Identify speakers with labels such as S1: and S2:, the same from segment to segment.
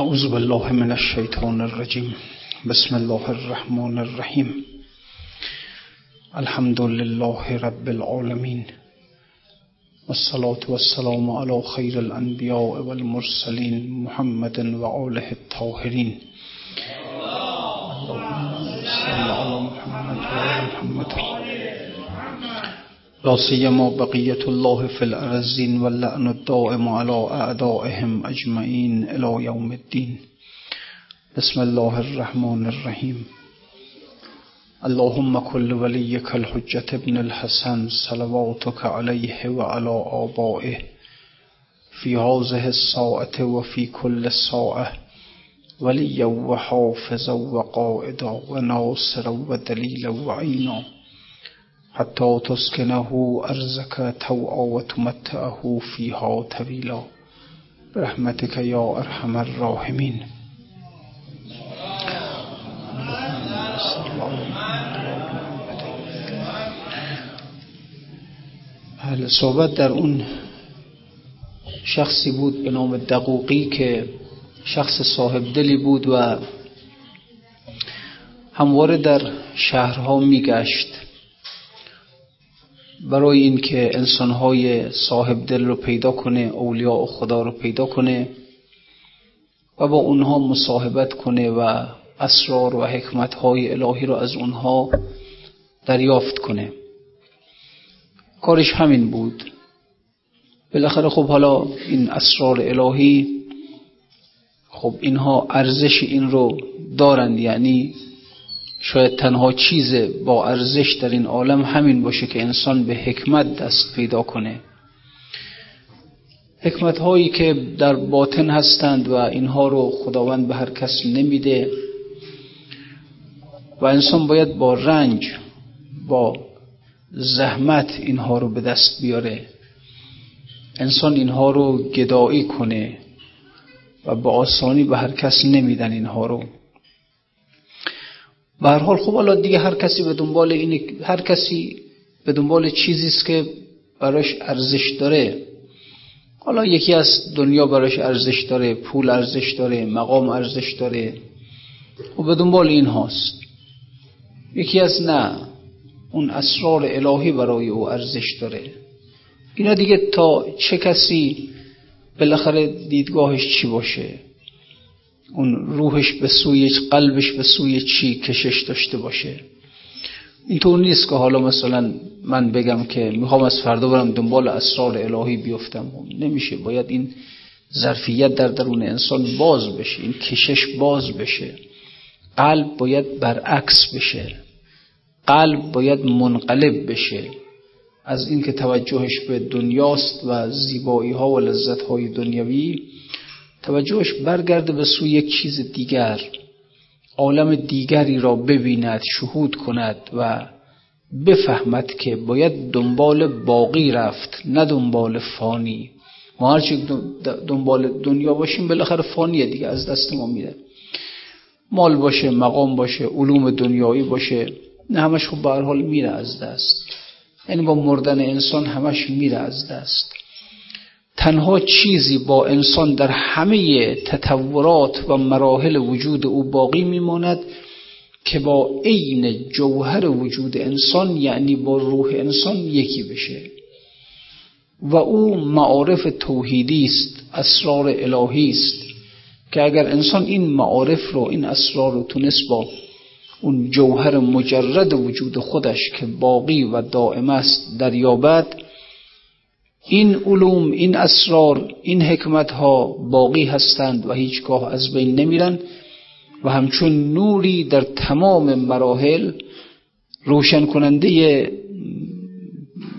S1: أعوذ بالله من الشيطان الرجيم. بسم الله الرحمن الرحيم. الحمد لله رب العالمين. والصلاة والسلام على خير الأنبياء والمرسلين محمد وآله الطاهرين. اللهم صل على محمد وآل محمد. لا سيما بقية الله في الأرزين واللأن الدائم على أعدائهم أجمعين إلى يوم الدين. بسم الله الرحمن الرحيم. اللهم كل وليك الحجة ابن الحسن صلواتك عليه وعلى آبائه في هذه الساعة وفي كل ساعة وليا وحافظا وقائدا وناصرا ودليلا وعينا. حتى تسكنه أرزك توعا وتمتعه فيها طويلا برحمتك يا أرحم الراحمين بله صحبت در اون شخصی بود به نام دقوقی که شخص صاحب دلی بود و همواره در شهرها میگشت. برای اینکه انسانهای صاحب دل رو پیدا کنه اولیاء خدا رو پیدا کنه و با اونها مصاحبت کنه و اسرار و حکمتهای الهی رو از اونها دریافت کنه. کارش همین بود. بالاخره خب حالا این اسرار الهی خب اینها ارزش این رو دارند یعنی شاید تنها چیز با ارزش در این عالم همین باشه که انسان به حکمت دست پیدا کنه. حکمت هایی که در باطن هستند و اینها رو خداوند به هر کس نمیده و انسان باید با رنج با زحمت اینها رو به دست بیاره. انسان اینها رو گدایی کنه و به آسانی به هر کس نمیدن اینها رو. به هر حال خب حالا دیگه هر کسی به دنبال اینه هر کسی به دنبال چیزی است که براش ارزش داره. حالا یکی از دنیا براش ارزش داره پول ارزش داره مقام ارزش داره. و به دنبال این هاست. یکی از نه اون اسرار الهی برای او ارزش داره. اینا دیگه تا چه کسی بالاخره دیدگاهش چی باشه؟ اون روحش به سوی قلبش به سوی چی کشش داشته باشه. اینطور نیست که حالا مثلا من بگم که می‌خوام از فردا برم دنبال اسرار الهی بیفتم. نمیشه. باید این ظرفیت در درون انسان باز بشه. این کشش باز بشه. قلب باید برعکس بشه. قلب باید منقلب بشه. از اینکه توجهش به دنیاست و زیبایی ها و لذت های دنیوی توجهش برگرده به سوی یک چیز دیگر عالم دیگری را ببیند شهود کند و بفهمد که باید دنبال باقی رفت نه دنبال فانی. ما هرچی دنبال دنیا باشیم بالاخره فانیه دیگه از دست ما میره. مال باشه مقام باشه علوم دنیایی باشه نه همش خب به حال میره از دست. یعنی با مردن انسان همش میره از دست. تنها چیزی با انسان در همه تطورات و مراحل وجود او باقی میماند که با عین جوهر وجود انسان یعنی با روح انسان یکی بشه. و او معارف توحیدی است اسرار الهی است که اگر انسان این معارف رو این اسرار رو تونست با اون جوهر مجرد وجود خودش که باقی و دائم است دریابد این علوم این اسرار این حکمت ها باقی هستند و هیچگاه از بین نمیرن و همچون نوری در تمام مراحل روشن کننده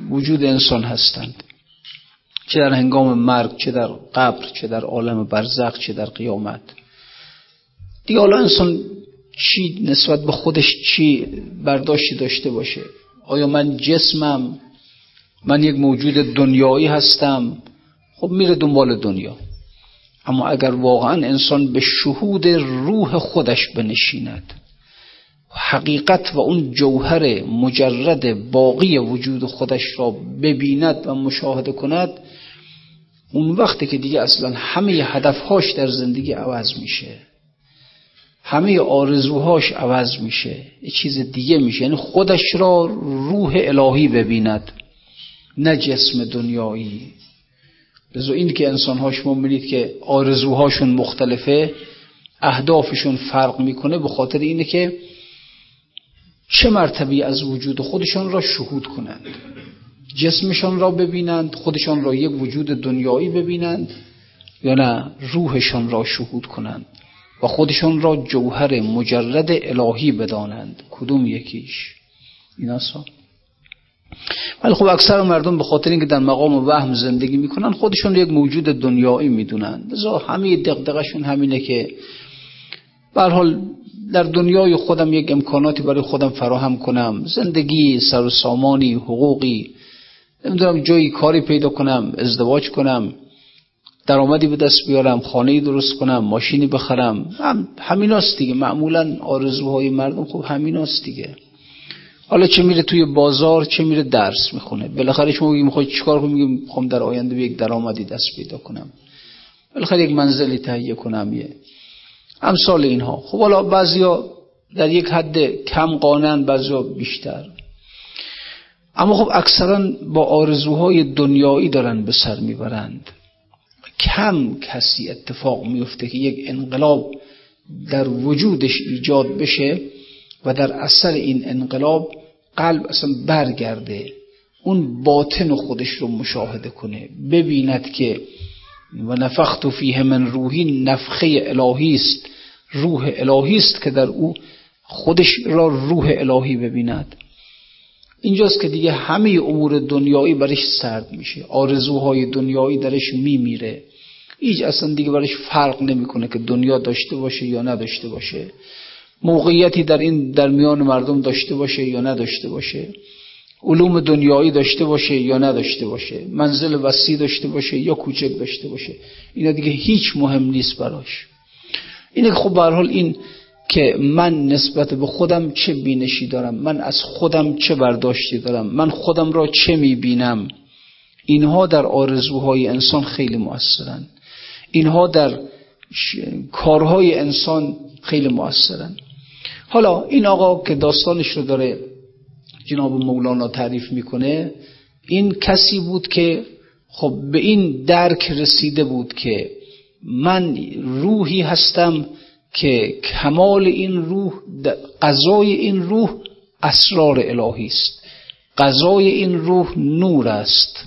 S1: وجود انسان هستند. چه در هنگام مرگ چه در قبر چه در عالم برزخ چه در قیامت. دیگه حالا انسان چی نسبت به خودش چی برداشتی داشته باشه؟ آیا من جسمم من یک موجود دنیایی هستم خب میره دنبال دنیا. اما اگر واقعا انسان به شهود روح خودش بنشیند حقیقت و اون جوهر مجرد باقی وجود خودش را ببیند و مشاهده کند اون وقتی که دیگه اصلا همه هدفهاش در زندگی عوض میشه. همه آرزوهاش عوض میشه. یه چیز دیگه میشه. یعنی خودش را روح الهی ببیند. نه جسم دنیایی. لذا این که انسان ها شما که آرزوهاشون مختلفه اهدافشون فرق می‌کنه به خاطر اینه که چه مرتبی از وجود خودشان را شهود کنند. جسمشان را ببینند خودشان را یک وجود دنیایی ببینند یا نه روحشان را شهود کنند و خودشان را جوهر مجرد الهی بدانند. کدوم یکیش؟ اینا ولی خب اکثر مردم به خاطر اینکه در مقام وهم زندگی می‌کنن خودشون یک موجود دنیایی می‌دونن. لذا همه دقدقشون همینه که به حال در دنیای خودم یک امکاناتی برای خودم فراهم کنم. زندگی سر و سامانی حقوقی نمی‌دونم جایی کاری پیدا کنم ازدواج کنم درآمدی به دست بیارم خانه درست کنم ماشینی بخرم. هم همیناست دیگه. معمولا آرزوهای مردم خب همیناست دیگه. حالا چه میره توی بازار چه میره درس می‌خونه. بالاخره شما میگی می‌خوای چیکار کنی؟ میگی می‌خوام در آینده یک درآمدی دست پیدا کنم. بالاخره یک منزلی تهیه کنم. یه امثال اینها. خب حالا بعضیا در یک حد کم قانن بعضیا بیشتر. اما خب اکثرا با آرزوهای دنیایی دارن به سر می‌برند. کم کسی اتفاق میفته که یک انقلاب در وجودش ایجاد بشه و در اثر این انقلاب قلب اصلا برگرده. اون باطن خودش رو مشاهده کنه. ببیند که و نفخت فیه من روحی نفخه الهی است. روح الهی است که در او خودش را روح الهی ببیند. اینجاست که دیگه همه امور دنیایی برش سرد میشه. آرزوهای دنیایی درش میمیره. هیچ اصلا دیگه برش فرق نمی‌کنه که دنیا داشته باشه یا نداشته باشه. موقعیتی در این در میان مردم داشته باشه یا نداشته باشه. علوم دنیایی داشته باشه یا نداشته باشه. منزل وسیع داشته باشه یا کوچک داشته باشه. اینا دیگه هیچ مهم نیست براش. اینه که خب به حال این که من نسبت به خودم چه بینشی دارم من از خودم چه برداشتی دارم من خودم را چه می‌بینم اینها در آرزوهای انسان خیلی مؤثرن اینها در کارهای انسان خیلی مؤثرن حالا این آقا که داستانش رو داره جناب مولانا تعریف می‌کنه این کسی بود که خب به این درک رسیده بود که من روحی هستم که کمال این روح قضای این روح اسرار الهی است. قضای این روح نور است.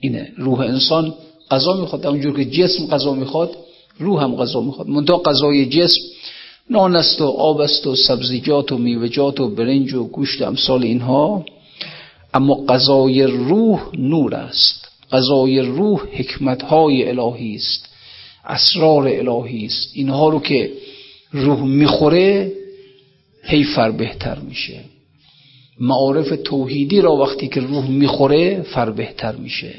S1: اینه. روح انسان قضا می‌خواد. اونجور که جسم قضا می‌خواد روح هم قضا می‌خواد. منتها قضای جسم نان است و آب است و سبزیجات و میوجات و برنج و گوشت امثال اینها اما قضای روح نور است. قضای روح حکمتهای الهی است. اسرار الهی است. اینها رو که روح می‌خوره هی فر بهتر میشه. معارف توحیدی را وقتی که روح می‌خوره فر بهتر میشه.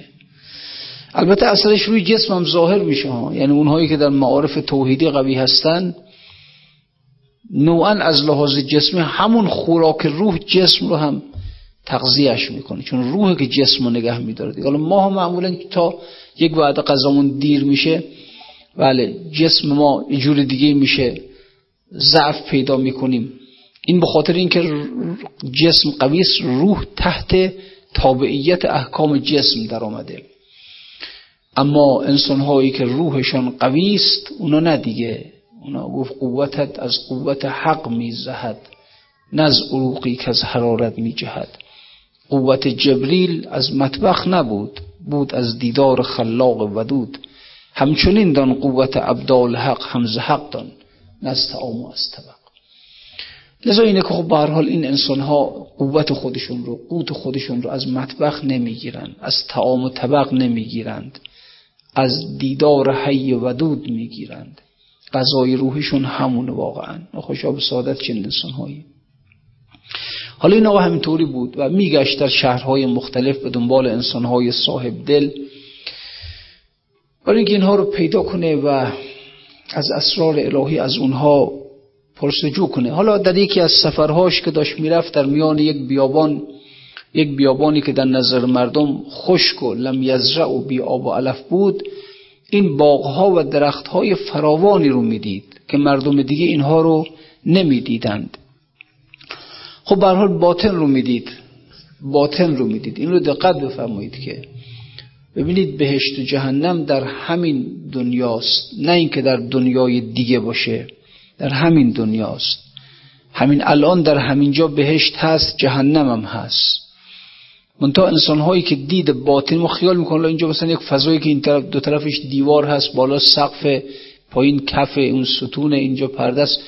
S1: البته اثرش روی جسم هم ظاهر میشه یعنی اونهایی که در معارف توحیدی قوی هستن نوعا از لحاظ جسمی همون خوراک روح جسم رو هم تغذیهش می‌کنه. چون روح که جسم رو نگه میداره حالا ما هم معمولا تا یک وعده قضامون دیر میشه بله جسم ما جور دیگه میشه ضعف پیدا می‌کنیم. این به خاطر اینکه جسم قوی روح تحت تابعیت احکام جسم در آمده. اما انسان هایی که روحشان قوی است اونا نه دیگه. اونا گفت قوتت از قوت حق میزهد نه از عروقی که از حرارت میجهد. قوت جبریل از مطبخ نبود بود از دیدار خلاق ودود. همچنین دان قوت عبدال حق همز حق دان نه از تعام از طبق. لذا اینه که خب به حال این انسان ها قوت خودشون رو قوت خودشون رو از مطبخ نمی‌گیرند از تعام و طبق نمی‌گیرند از دیدار حی ودود می‌گیرند. غذای روحشون همونه واقعا. به سعادت چنین انسان هایی حالا این آقا همینطوری بود و میگشت در شهرهای مختلف به دنبال انسانهای صاحب دل. برای اینکه اینها رو پیدا کنه و از اسرار الهی از اونها پرسجو کنه. حالا در یکی از سفرهاش که داشت می‌رفت در میان یک بیابان یک بیابانی که در نظر مردم خشک و لم یزرع و بی آب و علف بود این باغها و درختهای فراوانی رو می‌دید که مردم دیگه اینها رو نمی‌دیدند. خب به حال باطن رو می‌دید. باطن رو می‌دید. این رو دقت بفرمایید که ببینید بهشت و جهنم در همین دنیاست. نه اینکه در دنیای دیگه باشه در همین دنیاست. همین الان در همینجا بهشت هست جهنم هم هست. منتها انسان هایی که دید باطن ما خیال می‌کنن اینجا مثلا یک فضایی که این طرف دو طرفش دیوار هست بالا سقف پایین کف اون ستون اینجا پرده است.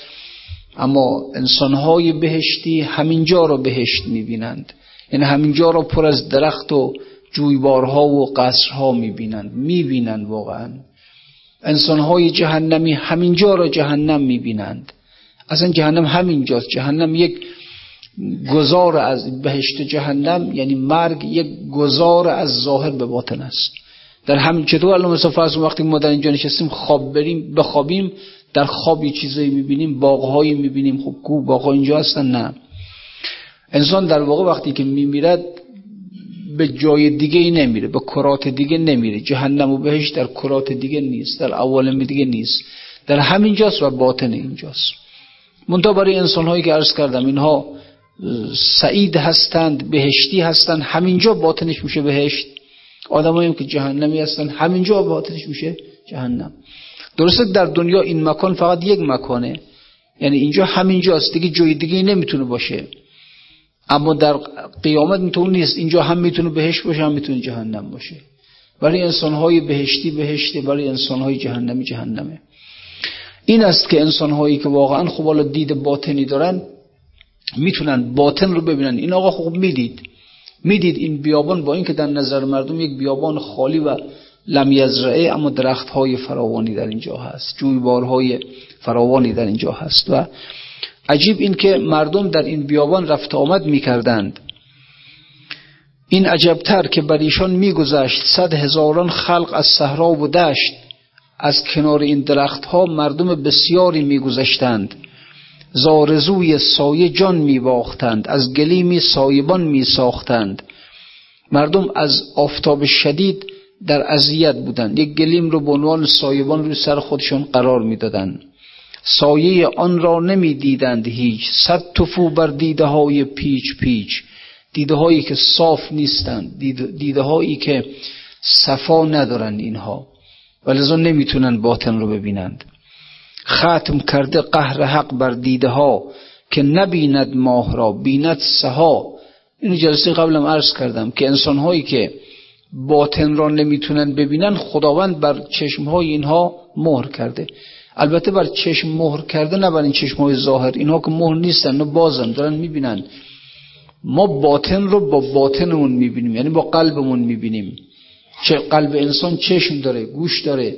S1: اما انسان های بهشتی همینجا رو بهشت می‌بینند. یعنی همینجا رو پر از درخت و جویبارها و قصرها می‌بینند. می‌بینند واقعا. انسان های جهنمی همینجا را جهنم می‌بینند. اصلا جهنم همینجاست. جهنم یک گذار از بهشت جهنم یعنی مرگ یک گذار از ظاهر به باطن است. در همین چطور الان مثلا فرض وقتی ما در اینجا نشستیم خواب بریم بخوابیم در خواب یه چیزایی می‌بینیم باغهایی می‌بینیم. خب کو باغها اینجا هستن؟ نه. انسان در واقع وقتی که میمیرد به جای دیگه ای نمیره به کرات دیگه نمیره. جهنم و بهش در کرات دیگه نیست در عوالم دیگه نیست. در همینجاست و باطن اینجاست. منتها برای انسان هایی که عرض کردم اینها سعید هستند بهشتی هستند همینجا باطنش میشه بهشت. آدمایی که جهنمی هستند همینجا باطنش میشه جهنم. درسته در دنیا این مکان فقط یک مکانه. یعنی اینجا همینجاست دیگه جای دیگه نمی‌تونه باشه. اما در قیامت می‌تونه نیست. اینجا هم می‌تونه بهشت باشه هم می‌تونه جهنم باشه. برای انسانهای بهشتی بهشته برای انسانهای جهنمی جهنمه. این است که انسانهایی که واقعا حالا دید باطنی دارن می‌تونن باطن رو ببینن. این آقا خوب می‌دید. می‌دید این بیابان با اینکه در نظر مردم یک بیابان خالی و لم یزرعه اما درخت های فراوانی در اینجا هست. جویبارهای فراوانی در اینجا هست. و عجیب این که مردم در این بیابان رفت آمد می‌کردند. این عجبتر که بر ایشان میگذشت صد هزاران خلق از صحرا و دشت. از کنار این درختها مردم بسیاری میگذشتند. زارزوی سایه جان میباختند از گلیمی سایبان میساختند. مردم از آفتاب شدید در اذیت بودند. یک گلیم رو به عنوان سایبان روی سر خودشون قرار می‌دادند. سایه آن را نمی‌دیدند هیچ. صد تفو بر دیده های پیچ پیچ. دیده هایی که صاف نیستند. دیده هایی که صفا ندارند اینها. ولذا نمی‌تونن باطن رو ببینند. ختم کرده قهر حق بر دیده ها که نبیند ماه را بیند سها این جلسه قبلم عرض کردم که انسان هایی که باطن را نمی‌تونن ببینن خداوند بر چشم های اینها مهر کرده. البته بر چشم مهر کرده نه بر این چشم های ظاهر. اینها که مهر نیستن نه بازن دارن می‌بینن. ما باطن رو با باطنمون می‌بینیم یعنی با قلبمون می‌بینیم. چه قلب انسان چشم داره گوش داره.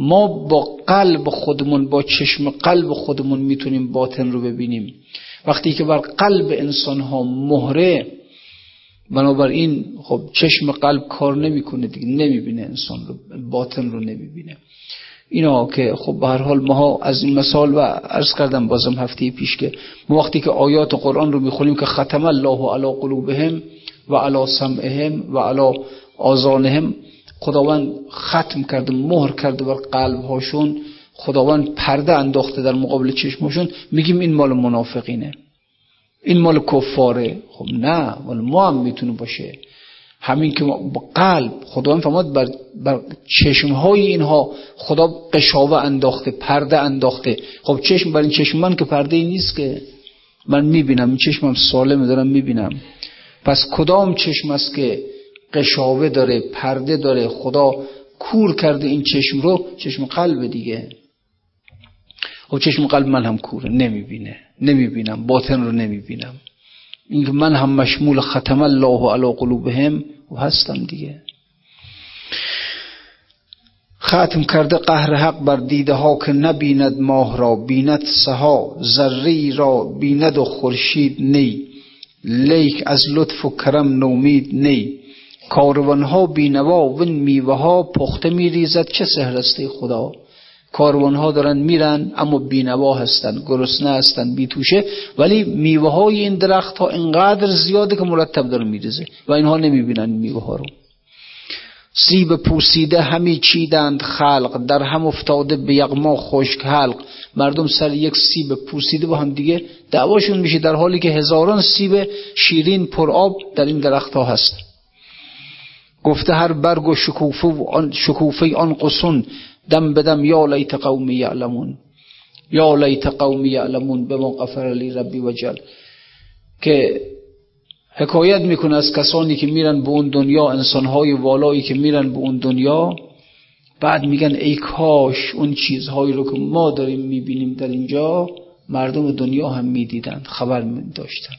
S1: ما با قلب خودمون با چشم قلب خودمون می‌تونیم باطن رو ببینیم. وقتی که بر قلب انسان ها مهره بنابراین خب چشم قلب کار نمی‌کنه دیگه نمی‌بینه انسان رو باطن رو نمی‌بینه. اینا که خب به هر حال ما از این مثال و عرض کردم بازم هفته پیش که ما وقتی که آیات قرآن رو می‌خونیم که ختم الله علی قلوبهم و علی سمعهم و علی آزانهم خداوند ختم کرده مهر کرده بر قلب هاشون خداوند پرده انداخته در مقابل چشمشون. میگیم این مال منافقینه. این مال کفاره. خب نه مال ما هم می‌تونه باشه. همین که با قلب خداوند فرماد بر, بر چشم های اینها خدا قشاوه انداخته پرده انداخته. خب چشم بر این چشم من که پرده ای نیست که. من می‌بینم این چشمم سالمه دارم می‌بینم. پس کدام چشم است که قشاوه داره پرده داره خدا کور کرده این چشم رو چشم قلب دیگه. خب چشم قلب من هم کوره نمی‌بینه نمی‌بینم باطن رو نمی‌بینم. اینکه من هم مشمول ختم الله علی قلوبهم و هستم دیگه. ختم کرده قهر حق بر دیده ها که نبیند ماه را بیند سها ذری را بیند و خورشید نی. لیک از لطف و کرم نومید نی. کاروان ها بینوا و میوه ها پخته میریزد. چه سهرسته خدا؟ کاروان ها دارن میرن اما بینوا هستن گرسنه هستن بی توشه ولی میوه های این درخت ها اینقدر زیاده که مرتب داره میرزه و اینها نمی‌بینن میوه ها رو. سیب پوسیده همی چیدند خلق در هم افتاده به یغما خشک حلق. مردم سر یک سیب پوسیده با هم دیگه دعواشون میشه در حالی که هزاران سیب شیرین پرآب در این درخت ها هست گفته هر برگ و شکوفه, و آن شکوفه آن قصون دم بدم یا لیت قومی یعلمون. یا لیت قومی یعلمون به ما غفر لی ربی جل. که حکایت می‌کنه از کسانی که میرن به اون دنیا انسانهای والایی که میرن به اون دنیا. بعد میگن ای کاش اون چیزهایی رو که ما داریم می‌بینیم در اینجا مردم دنیا هم می‌دیدند خبر داشتن.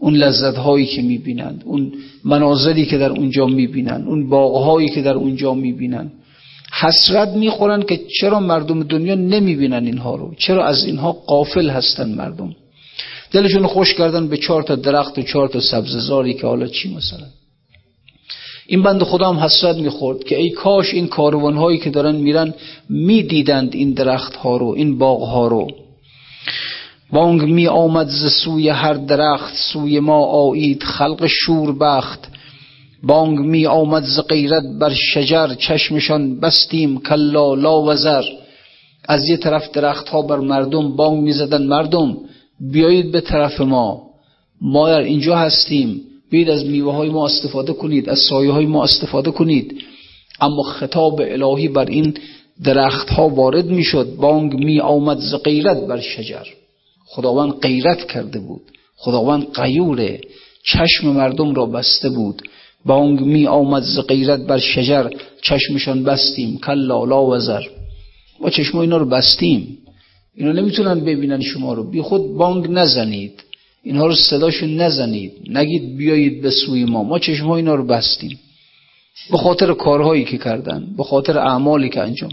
S1: اون لذت هایی که می‌بینند اون مناظری که در اونجا می‌بینند اون باغهایی که در اونجا می‌بینند. حسرت می‌خورن که چرا مردم دنیا نمی‌بینن اینها رو؟ چرا از اینها قافل هستن مردم؟ دلشون خوش کردن به چهار تا درخت و چهار تا سبززاری که حالا چی مثلا؟ این بند خدا هم حسرت می‌خورد که ای کاش این کاروان هایی که دارن میرن می‌دیدند این درخت ها رو این باغ ها رو. بانگ می آمد ز سوی هر درخت سوی ما آیید خلق شور بخت بانگ می آمد ز غیرت بر شجر چشمشان بستیم کلا لا وزر از یه طرف درخت ها بر مردم بانگ می زدن مردم بیایید به طرف ما. ما در اینجا هستیم. بیاید از میوه های ما استفاده کنید از سایه های ما استفاده کنید. اما خطاب الهی بر این درخت ها وارد می شد. بانگ می آمد ز غیرت بر شجر. خداوند غیرت کرده بود. خداوند قیوره چشم مردم را بسته بود. بانگ می آمد ز غیرت بر شجر چشمشان بستیم. کلا لا وزر. ما چشم اینا رو بستیم. اینا نمی‌تونن ببینن شما رو. بی خود بانگ نزنید. اینها رو صداشون نزنید. نگید بیایید به سوی ما. ما چشم اینا رو بستیم. به خاطر کارهایی که کردن. به خاطر اعمالی که انجام.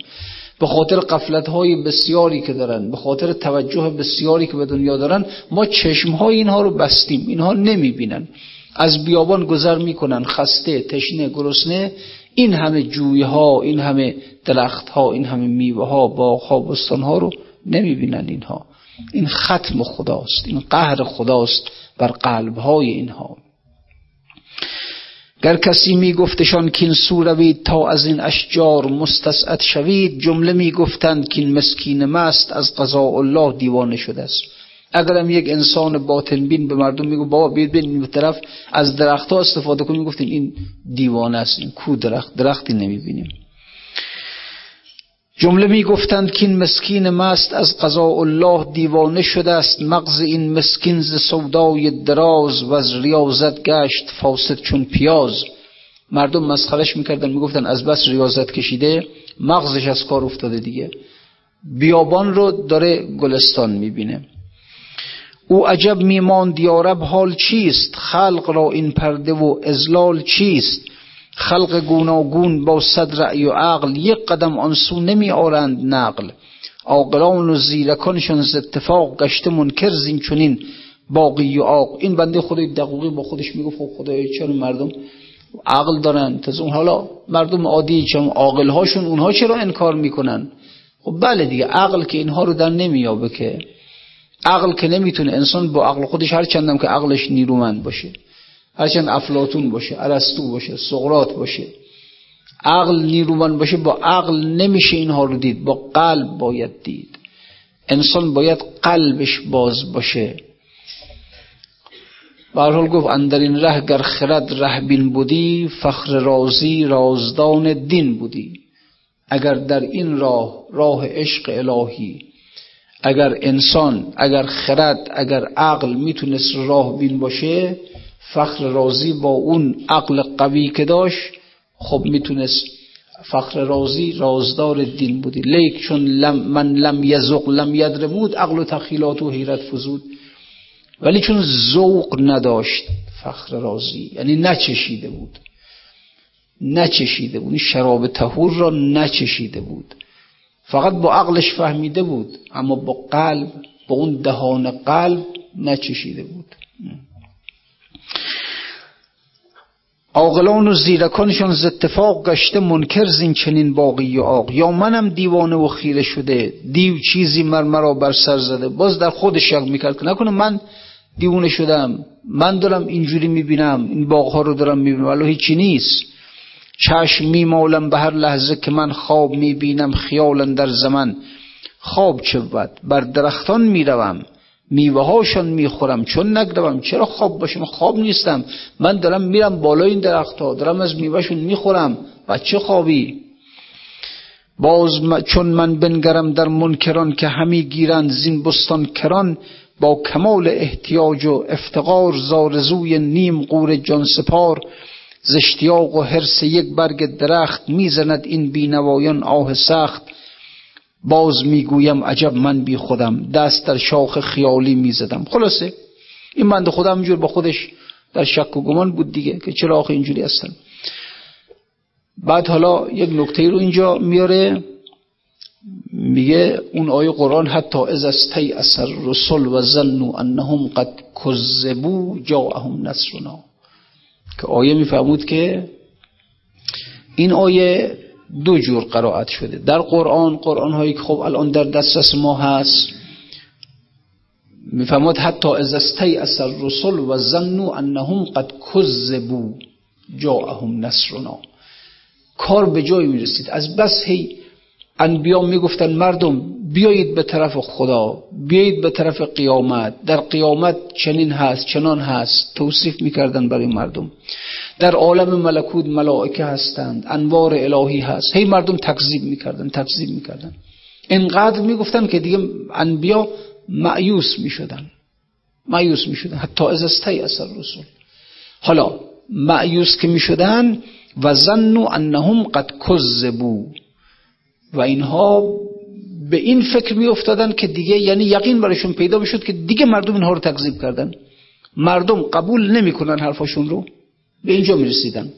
S1: به خاطر قفلت های بسیاری که دارن به خاطر توجه بسیاری که به دنیا دارن ما چشم های اینها رو بستیم اینها نمی‌بینن. از بیابان گذر می‌کنن خسته تشنه گرسنه این همه جوی ها این همه درخت ها این همه میوه ها باغ ها ها رو نمی‌بینن اینها. این ختم خداست این قهر خداست بر قلب های اینها. گر کسی می گفتشان کین سو روید تا از این اشجار مستسعد شوید جمله می گفتند کین مسکین مست از قضاء الله دیوانه شده است. اگرم یک انسان باطن بین به مردم میگو بابا بیاید بین این طرف. از درخت ها استفاده کنیم گفتیم این دیوانه است این کو درخت درختی نمی‌بینیم. جمله می گفتند که این مسکین مست از قضاء الله دیوانه شده است. مغز این مسکین ز سودای دراز و از ریاضت گشت فاسد چون پیاز. مردم مسخرش می‌کردن می‌گفتن از بس ریاضت کشیده مغزش از کار افتاده دیگه. بیابان رو داره گلستان می‌بینه. او عجب میمان دیارب حال چیست؟ خلق را این پرده و ازلال چیست؟ خلق گوناگون با صد رأی و عقل یک قدم آنسو نمی آرند نقل. عاقلان و زیرکانشان ز اتفاق گشته منکر زین چنین باقی و عاق. این بنده خودی دقیقی با خودش می‌گفت خب خدای چرا مردم عقل دارن؟ تا اون حالا مردم عادی چون عاقل هاشون اونها چرا انکار می‌کنن؟ خب بله دیگه عقل که اینها رو در نمیابه که. عقل که نمی‌تونه انسان با عقل خودش هر چندم که عقلش نیرومند باشه. هرچند افلاتون باشه ارسطو باشه سقراط باشه عقل نیرومند باشه با عقل نمیشه اینها رو دید با قلب باید دید. انسان باید قلبش باز باشه. حال گفت اندر این ره گر خرد بین بودی فخر رازی رازدان دین بودی. اگر در این راه راه عشق الهی اگر انسان اگر خرد اگر عقل می‌تونست راه بین باشه فخر رازی با اون عقل قوی که داشت خب می‌تونست فخر رازی رازدار دین بودی. لیک چون لم من لم یزق لم یدر بود عقل و تخیلات و حیرت فزود. ولی چون ذوق نداشت فخر رازی یعنی نچشیده بود. نچشیده بود. شراب تهور را نچشیده بود. فقط با عقلش فهمیده بود اما با قلب با اون دهان قلب نچشیده بود. عاقلان و زیرکانشان ز اتفاق گشته منکر زین چنین باقی و آق. یا منم دیوانه و خیره شده دیو چیزی مر مرا بر سر زده. باز در خودش شک می‌کرد که نکنه من دیوانه شدم من دارم اینجوری می‌بینم این باغها رو دارم می‌بینم. ولی هیچی نیست. چشم میمالم به هر لحظه که من خواب می‌بینم خیالا در زمان خواب چه بود بر درختان می‌روم. میوه هاشان می‌خورم. چون نگروم چرا خواب باشم؟ خواب نیستم. من دارم میرم بالای این درخت ها دارم از میوهشون می‌خورم. و چه خوابی؟ باز چون من بنگرم در منکران که همی گیرند زین بستان کران با کمال احتیاج و افتقار زارزوی نیم قور جان سپار زشتیاق و حرس یک برگ درخت می‌زند این بینوایان آه سخت. باز می‌گویم عجب من بی خودم دست در شاخ خیالی می‌زدم. خلاصه این بند خودم اینجور با خودش در شک و گمان بود دیگه که چرا آخه اینجوری هستن. بعد حالا یک نکته رو اینجا میاره میگه اون آیه قرآن حتی از استی اثر رسول و ظنوا انهم قد کذبوا جاءهم نصرنا. که آیه میفهمود که این آیه دو جور قرائت شده. در قرآن قرآن هایی که خب الان در دسترس ما هست می‌فهمد حتی از استی اثر رسول و ظنوا انهم قد کذبوا جاءهم نصرنا. کار به جای می‌رسید. از بس هی انبیا می‌گفتن مردم بیایید به طرف خدا بیایید به طرف قیامت. در قیامت چنین هست چنان هست. توصیف می‌کردن برای مردم. در عالم ملکوت ملائکه هستند انوار الهی هست. هی مردم تکذیب می‌کردن تکذیب می‌کردن. انقدر می‌گفتن که دیگه انبیا معیوس می‌شدن. معیوس می‌شدن. حتی از استی اثر رسول. حالا معیوس که می‌شدن و ظنوا انهم قد کذبوا. و اینها به این فکر می افتادن که دیگه یعنی یقین برایشون پیدا می‌شد که دیگه مردم اینها رو تکذیب کردن. مردم قبول نمی‌کنن حرفاشون رو. به اینجا می رسیدن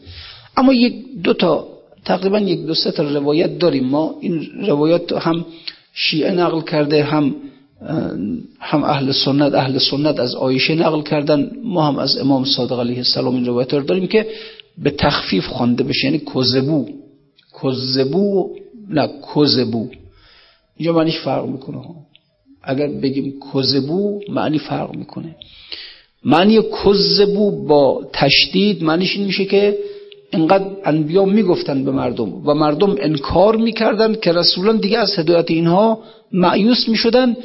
S1: اما یک دو تا تقریبا یک دو سه تا روایت داریم ما. این روایت هم شیعه نقل کرده هم هم اهل سنت. اهل سنت از آیشه نقل کردن. ما هم از امام صادق علیه السلام این روایت رو داریم که به تخفیف خوانده بشه. یعنی کذبو. کذبو نه کذبو. اینجا معنیش فرق می‌کنه. اگر بگیم کذبو معنی فرق می‌کنه. معنی کذبو با تشدید معنیش این میشه که اینقدر انبیا می‌گفتن به مردم و مردم انکار می‌کردن که رسولان دیگه از هدایت اینها معیوس می‌شدن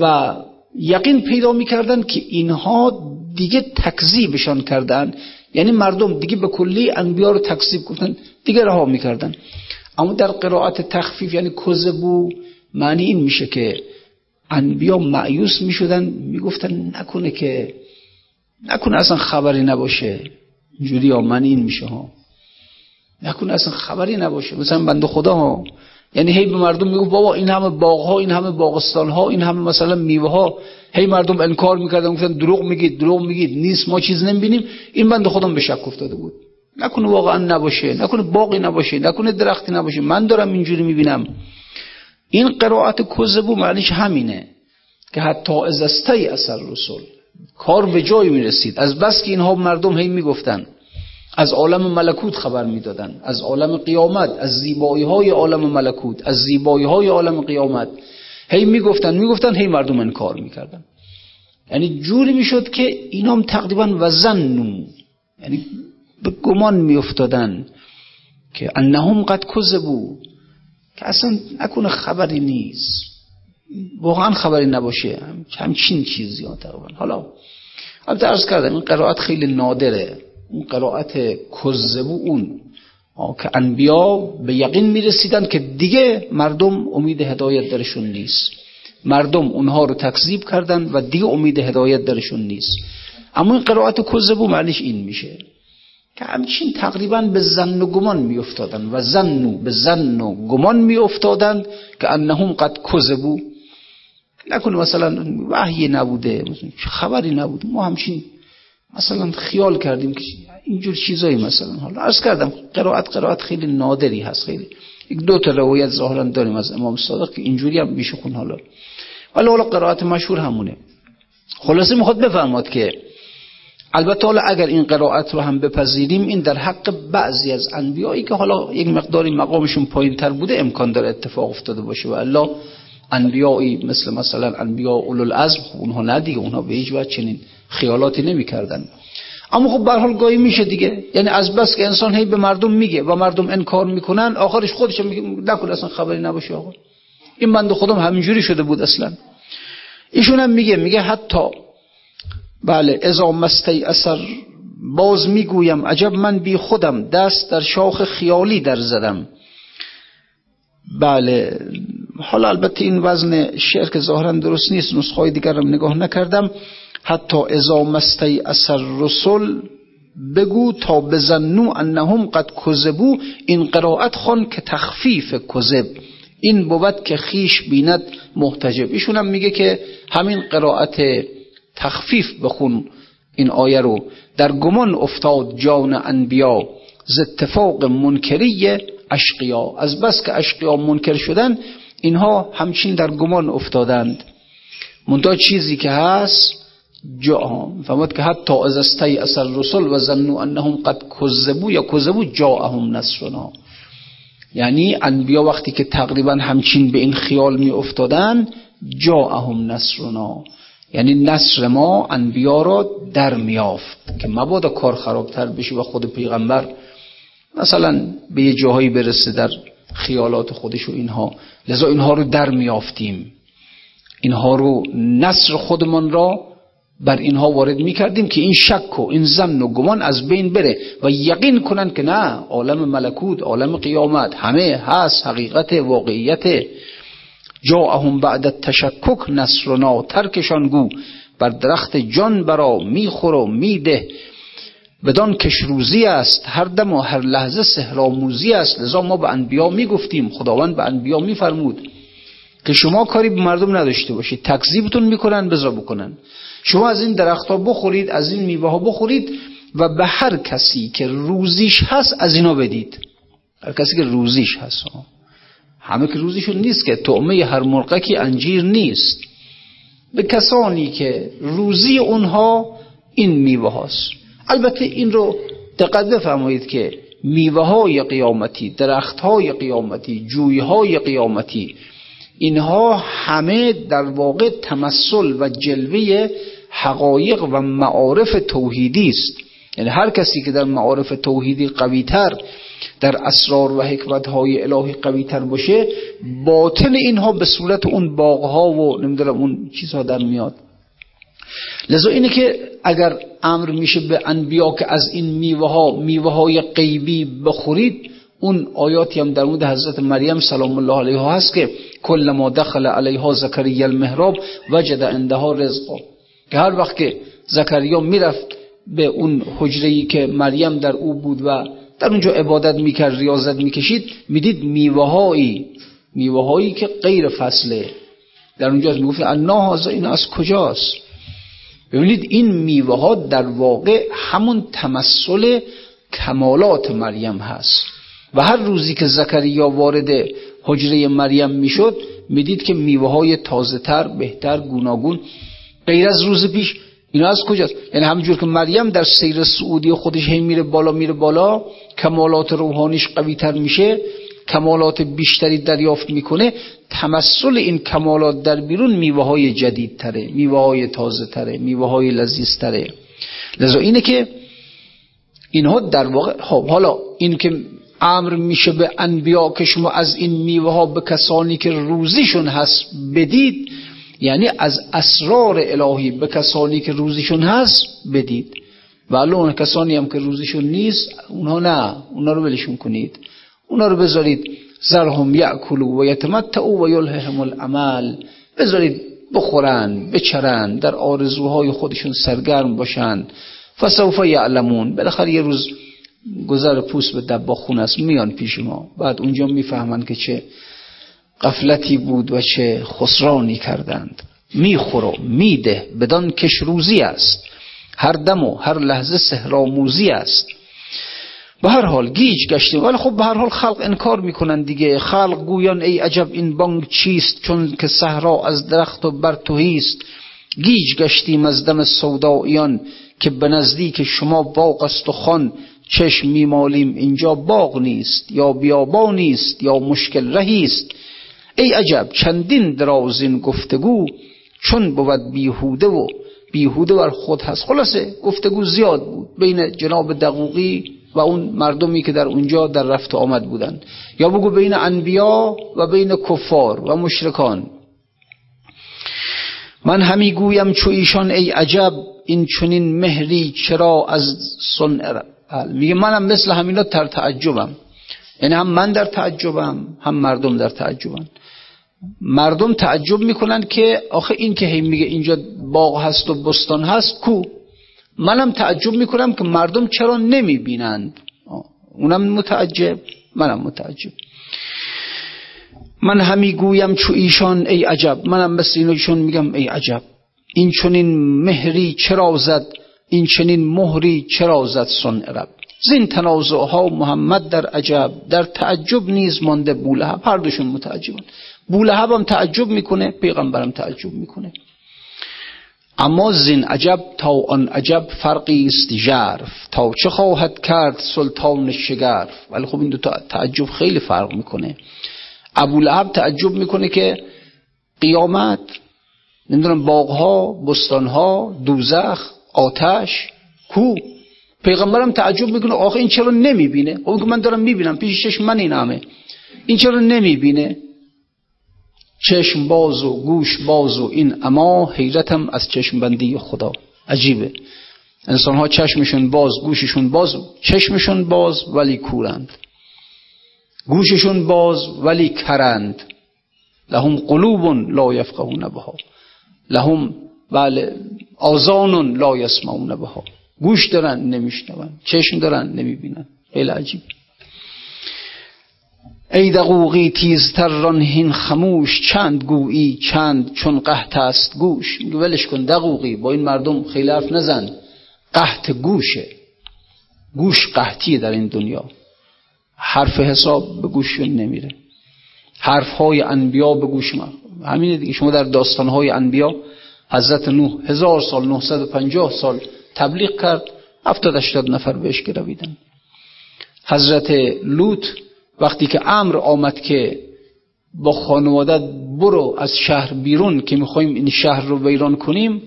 S1: و یقین پیدا می‌کردن که اینها دیگه تکذیبشان کردن. یعنی مردم دیگه به کلی انبیا رو تکذیب کردن دیگه رها می‌کردن. اما در قرائت تخفیف یعنی کذبو معنی این میشه که انبیا معیوس می‌شدن می‌گفتن نکنه که نکنه اصلا خبری نباشه. جوری ها معنی این میشه ها. نکنه اصلا خبری نباشه. مثلا بنده خدا ها. یعنی هی به مردم میگو بابا این همه باغ ها این همه باغستان ها این همه مثلا میوه ها هی مردم انکار می‌کردن گفتن دروغ میگید دروغ میگید نیست ما چیز نمی‌بینیم. این بنده خودم به شک افتاده بود. نکنه واقعا نباشه نکنه باقی نباشه نکنه درختی نباشه. من دارم اینجوری می‌بینم. این قرائت کذبو معنیش همینه که حتی از استی اثر رسول کار به جای می‌رسید. از بس که اینها مردم هی می‌گفتن. از عالم ملکوت خبر می‌دادن. از عالم قیامت از زیبایی های عالم ملکوت از زیبایی های عالم قیامت. هی می‌گفتن می‌گفتن هی مردم انکار می‌کردن. یعنی جوری می‌شد که اینام تقریبا وزنو یعنی به گمان میافتادن که انهم قد کذبو که اصلا نکنه خبری نیست. واقعا خبری نباشه. همچین چیزی ها تقریبا حالا البته ارز کردم این قرائت خیلی نادره. اون قرائت کذبو اون. که انبیا به یقین می‌رسیدن که دیگه مردم امید هدایت درشون نیست. مردم اونها رو تکذیب کردن و دیگه امید هدایت درشون نیست. اما این قرائت کذبو معنیش این میشه که همچین تقریبا به زن و گمان می افتادن و زنو به زن و گمان می افتادن که انهم قد کذبو نکنه مثلا وحی نبوده خبری نبوده. ما همچین مثلا خیال کردیم که اینجور چیزایی مثلا. حالا عرض کردم قرائت قرائت خیلی نادری هست خیلی. یک دو تا روایت ظاهرا داریم از امام صادق که اینجوری هم میشه خون حالا. ولی حالا قرائت مشهور همونه. خلاصه می‌خواد بفرماد که البته حالا اگر این قرائت رو هم بپذیریم این در حق بعضی از انبیایی که حالا یک مقداری مقامشون پایین تر بوده امکان داره اتفاق افتاده باشه. و الله انبیایی مثل مثلا انبیا اولو العزم اونها نه دیگه اونها به هیچ وجه چنین خیالاتی نمی‌کردن. اما خب به حال گاهی میشه دیگه. یعنی از بس که انسان هی به مردم میگه و مردم انکار می‌کنن آخرش خودش میگه نکن اصلا خبری نباشه آقا. این بند خودم همینجوری شده بود اصلا. ایشون هم میگه میگه حتی بله ازا مستی اثر باز می‌گویم عجب من بی خودم دست در شاخ خیالی در زدم. بله حالا البته این وزن شعر که ظاهرا درست نیست نسخه دیگرم نگاه نکردم. حتی ازا مستی اثر رسول بگو تا بزنو انهم قد کذبو این قرائت خان که تخفیف کذب. این بود که خیش بیند محتجب. ایشون هم میگه که همین قرائت تخفیف بخون این آیه رو. در گمان افتاد جان انبیا ز اتفاق منکری اشقیا. از بس که اشقیا منکر شدن اینها همچین در گمان افتادند. منتها چیزی که هست جا فهمت که حتی از استی اثر رسول و زنو انهم قد کذبو یا کذبو جاءهم نصرنا. یعنی انبیا وقتی که تقریبا همچین به این خیال می افتادن جاءهم نصرنا. یعنی نصر ما انبیا را در میافت که مبادا کار خرابتر بشه و خود پیغمبر مثلا به یه جاهایی برسه در خیالات خودش و اینها. لذا اینها رو در میافتیم. اینها رو نصر خودمان را بر اینها وارد می‌کردیم که این شک و این زن و گمان از بین بره و یقین کنن که نه عالم ملکوت عالم قیامت همه هست حقیقت واقعیت. جاءهم بعد التشکک نصرنا ترکشان گو. بر درخت جان برا میخور و میده. بدان کشروزی است هر دم و هر لحظه سهراموزی است. لذا ما به انبیا می‌گفتیم خداوند به انبیا میفرمود که شما کاری به مردم نداشته باشید تکذیبتون می‌کنن بذار بکنن. شما از این درخت ها بخورید از این میوه ها بخورید و به هر کسی که روزیش هست از اینا بدید. هر کسی که روزیش هست همه که روزیشون نیست که طعمه هر مرقکی انجیر نیست. به کسانی که روزی اونها این میوه هاست. البته این رو دقت بفرمایید که میوه های قیامتی درخت های قیامتی جوی های قیامتی اینها همه در واقع تمثل و جلوه حقایق و معارف توحیدی است. یعنی هر کسی که در معارف توحیدی قویتر در اسرار و حکمتهای الهی قویتر باشه باطن اینها به صورت اون باغها و نمی‌دونم اون چیزها در میاد. لذا اینه که اگر امر میشه به انبیا که از این میوه ها میوه های غیبی بخورید اون آیاتی هم در مورد حضرت مریم سلام الله علیها هست که کل ما دخل علیها زکریا المحراب وجد عندها رزقا. که هر وقت که زکریا می‌رفت به اون حجره که مریم در او بود و در اونجا عبادت می‌کرد ریاضت می‌کشید می‌دید میوههایی میوههایی که غیر فصله. در اونجا می‌گفت انا این از کجاست؟ ببینید این میوه ها در واقع همون تمثل کمالات مریم هست. و هر روزی که زکریا وارد حجره مریم می‌شد می‌دید که میوه های تازه تر بهتر گوناگون. غیر از روز پیش اینا از کجاست؟ یعنی همونجور که مریم در سیر سعودی خودش هی میره بالا میره بالا کمالات روحانیش قوی تر میشه. کمالات بیشتری دریافت می‌کنه تمثل این کمالات در بیرون میوه های جدید تره میوه های تازه تره میوه های لذیذ تره لذا اینه که اینها در واقع خب حالا این که امر میشه به انبیا که شما از این میوه ها به کسانی که روزیشون هست بدید یعنی از اسرار الهی به کسانی که روزیشون هست بدید. و اون کسانی هم که روزیشون نیست اونها نه اونها رو ولشون کنید. اونها رو بذارید زرهم یعکلو و یتمتعو و یلههم العمل بذارید بخورن بچرن در آرزوهای خودشون سرگرم باشن. فسوف یعلمون. بالاخره یه روز گذر پوست به دباخون است میان پیش ما. بعد اونجا می‌فهمن که چه قفلتی بود و چه خسرانی کردند. میخورو میده بدان کش روزی است. هر دم و هر لحظه سهراموزی است. به هر حال گیج گشتیم ولی خب به هر حال خلق انکار می‌کنن دیگه. خلق گویان ای عجب این بانگ چیست؟ چون که صحرا از درخت و بر است گیج گشتیم از دم سوداییان که به نزدیک شما باغ است و خان. چشم میمالیم. اینجا باغ نیست. یا بیابا نیست. یا مشکل رهی است. ای عجب چندین درازین گفتگو چون بود بیهوده و بیهوده بر خود هست. خلاصه گفتگو زیاد بود. بین جناب دقوقی و اون مردمی که در اونجا در رفت آمد بودند. یا بگو بین انبیا و بین کفار و مشرکان. من همی گویم چو ایشان ای عجب این چنین مهری چرا از صنع میگه منم مثل همینا در تعجبم. یعنی هم من در تعجبم هم مردم در تعجبم مردم تعجب می‌کنن که آخه این که هی میگه اینجا باغ هست و بستان هست کو؟ منم تعجب می‌کنم که مردم چرا نمی‌بینند. اونم متعجب منم متعجب. من همی گویم چو ایشان ای عجب. منم مثل ایشون میگم ای عجب. این چنین مهری چرا زد؟ این چنین مهری چرا زد سن عرب؟ زین تنازعها محمد در عجب در تعجب نیز مانده بولهب. هر دوشون متعجبن بولهب هم تعجب می‌کنه پیغمبرم تعجب می‌کنه. اما زین عجب تا آن عجب فرقی است ژرف. تا چه خواهد کرد سلطان شگرف؟ ولی خب این دو تعجب خیلی فرق می‌کنه. ابو لهب تعجب می‌کنه که قیامت نمی‌دونم باغها بستانها دوزخ آتش کو. پیغمبرم تعجب می‌کنه آخه این چرا نمی‌بینه؟ که من دارم می‌بینم پیش چشم من این همه این چرا نمی‌بینه؟ چشم باز و گوش باز و این اما حیرتم از چشم بندی خدا. عجیبه. انسان ها چشمشون باز گوششون باز چشمشون باز ولی کورند. گوششون باز ولی کرند. لهم قلوب لا یفقهون بها. لهم بله آزان لا یسمعون بها. گوش دارن نمیشنون. چشم دارن نمی‌بینن. خیلی عجیب. ای دقوقی تیزتر رانهین خموش چند گویی چند چون قحط است گوش؟ ولش کن دقوقی با این مردم خیلی حرف نزن. قحط گوشه. گوش قحطیه در این دنیا. حرف حساب به گوششون نمیره. حرف های انبیا به گوش ما. همینه دیگه. شما در داستان های انبیا حضرت نوح هزار سال 950 سال تبلیغ کرد. هفتاد اشتاد نفر بهش گرویدن. حضرت لوط وقتی که امر آمد که با خانوادت برو از شهر بیرون که می‌خوایم این شهر رو ویران کنیم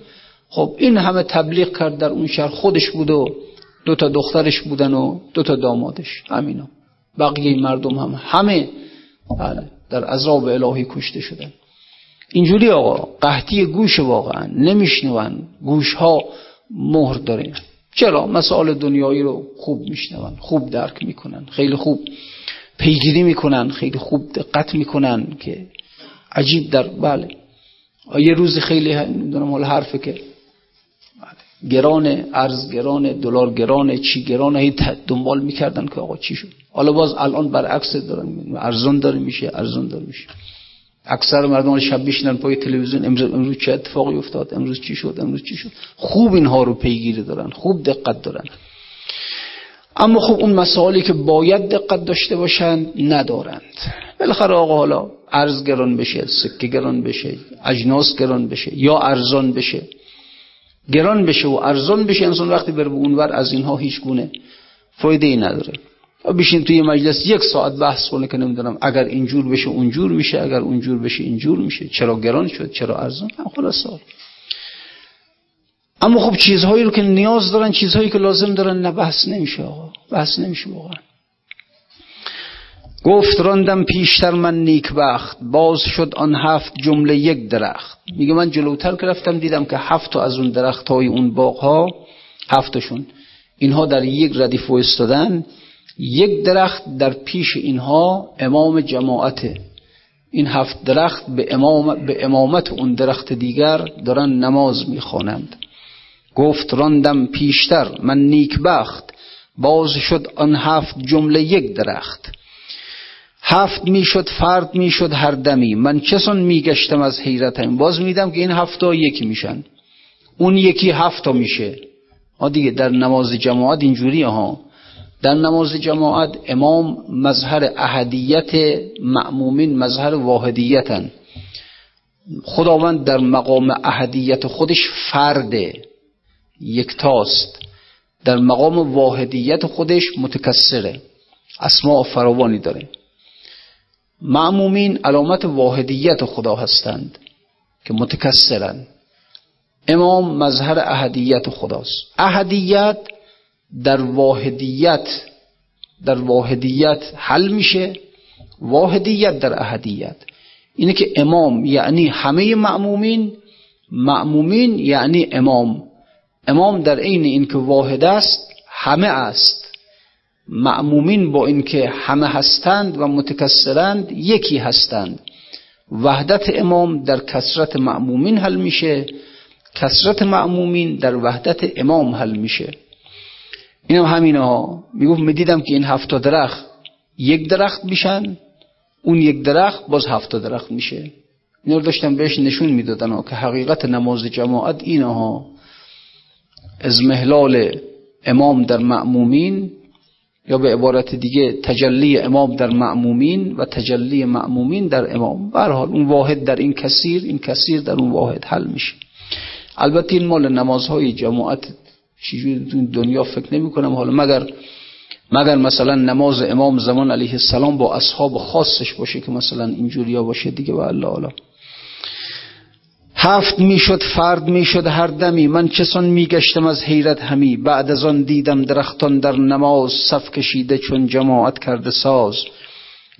S1: خب این همه تبلیغ کرد در اون شهر خودش بود و دو تا دخترش بودن و دو تا دامادش. همینا بقیه مردم هم. همه بله در عذاب الهی کشته شدن. اینجوری آقا قحطی گوش واقعا نمیشنون گوش ها مهر داره چرا؟ مسائل دنیایی رو خوب میشنون خوب درک می‌کنن. خیلی خوب. پیگیری می‌کنن خیلی خوب دقت می‌کنن که عجیب در بله. یه روز خیلی نمی‌دونم حال حرفه که بله. گران ارز گران دلار گران چی گران هی دنبال می‌کردن که آقا چی شد. حالا باز الان برعکس دارن ارزان داره میشه ارزان داره میشه. اکثر مردم شب بشینن پای تلویزیون امروز امروز چه اتفاقی افتاد امروز چی شد امروز چی شد. خوب اینها رو پیگیری دارن خوب دقت دارن. اما خب اون مسائلی که باید دقت داشته باشند ندارند. بالاخره آقا حالا ارز گران بشه سکه گران بشه اجناس گران بشه یا ارزان بشه. گران بشه و ارزان بشه انسان وقتی بره به اونور از اینها هیچ گونه فایده ای نداره بشین توی مجلس یک ساعت بحث کنه که نمی‌دونم اگر اینجور بشه اونجور میشه اگر اونجور بشه اینجور میشه. چرا گران شد؟ چرا ارزان؟ هم خلاص اما خب چیزهایی رو که نیاز دارن چیزهایی که لازم دارن نه بحث نمیشه آقا. بحث نمیشه واقعا. گفت راندم پیشتر من نیک بخت باز شد آن هفت جمله یک درخت. میگه من جلوتر که رفتم دیدم که هفت از اون درخت های اون باغ ها هفتشون اینها در یک ردیف استادن یک درخت در پیش اینها امام جماعته این هفت درخت به, امام به امامت اون درخت دیگر دارن نماز می‌خوانند. گفت راندم پیشتر من نیک بخت باز شد آن هفت جمله یک درخت. هفت می‌شد فرد می‌شد هر دمی. من چسان میگشتم از حیرتم. باز میدم که این هفتا یکی میشن. اون یکی هفتا میشه. ها دیگه در نماز جماعت اینجوری ها. در نماز جماعت امام مظهر احدیت معمومین مظهر واحدیتن. خداوند در مقام احدیت خودش فرده. یکتاست. در مقام واحدیت خودش متکسره. اسماء فراوانی داره. معمومین علامت واحدیت خدا هستند که متکسرند امام مظهر احدیت خداست. احدیت در واحدیت در واحدیت حل میشه. واحدیت در احدیت. اینه که امام یعنی همه معمومین معمومین یعنی امام. امام در عین اینکه واحد است همه است. معمومین با اینکه همه هستند و متکسرند یکی هستند. وحدت امام در کسرت معمومین حل میشه کسرت معمومین در وحدت امام حل میشه. اینم همینه ها. می‌گفت می‌دیدم که این هفت درخت یک درخت میشن اون یک درخت باز هفت درخت میشه. این رو داشتم بهش نشون می‌دادن که حقیقت نماز جماعت اینه از محلال امام در معمومین یا به عبارت دیگه تجلی امام در معمومین و تجلی معمومین در امام. برحال اون واحد در این کثیر این کثیر در اون واحد حل میشه. البته این مال نمازهای جماعت چیزی دنیا فکر نمی کنم حالا مگر مگر مثلا نماز امام زمان علیه السلام با اصحاب خاصش باشه که مثلا اینجوریا باشه دیگه؟ و الله هفت می‌شد فرد می‌شد هر دمی. من چسان میگشتم از حیرت همی. بعد از آن دیدم درختان در نماز صف کشیده چون جماعت کرده ساز.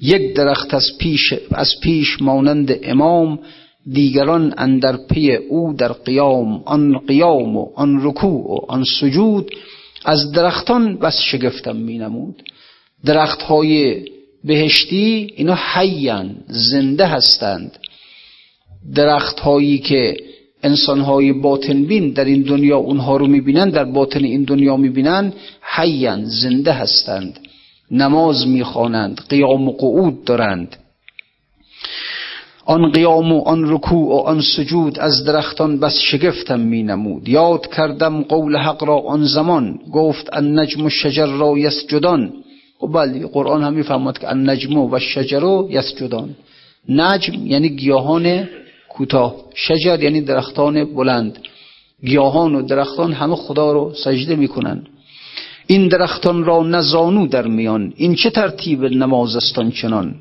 S1: یک درخت از پیش از پیش مانند امام دیگران اندر پی او در قیام. آن قیام و آن رکوع و آن سجود. از درختان بس شگفتم می نمود. درخت های بهشتی اینا حیان زنده هستند. درخت هایی که انسان های باطن بین در این دنیا اونها رو می‌بینند در باطن این دنیا می‌بینند حیان زنده هستند. نماز می‌خوانند قیام و قعود دارند. آن قیام و آن رکوع و آن سجود از درختان بس شگفتم می نمود یاد کردم قول حق را آن زمان. گفت ان نجم و شجر را یسجدان. و خب بله قرآن هم می‌فهمد که ان نجم و شجر را یسجدان. نجم یعنی گیاهان کوتاه. شجر یعنی درختان بلند. گیاهان و درختان همه خدا رو سجده می‌کنن. این درختان را نزانو در میان. این چه ترتیب نماز استان چنان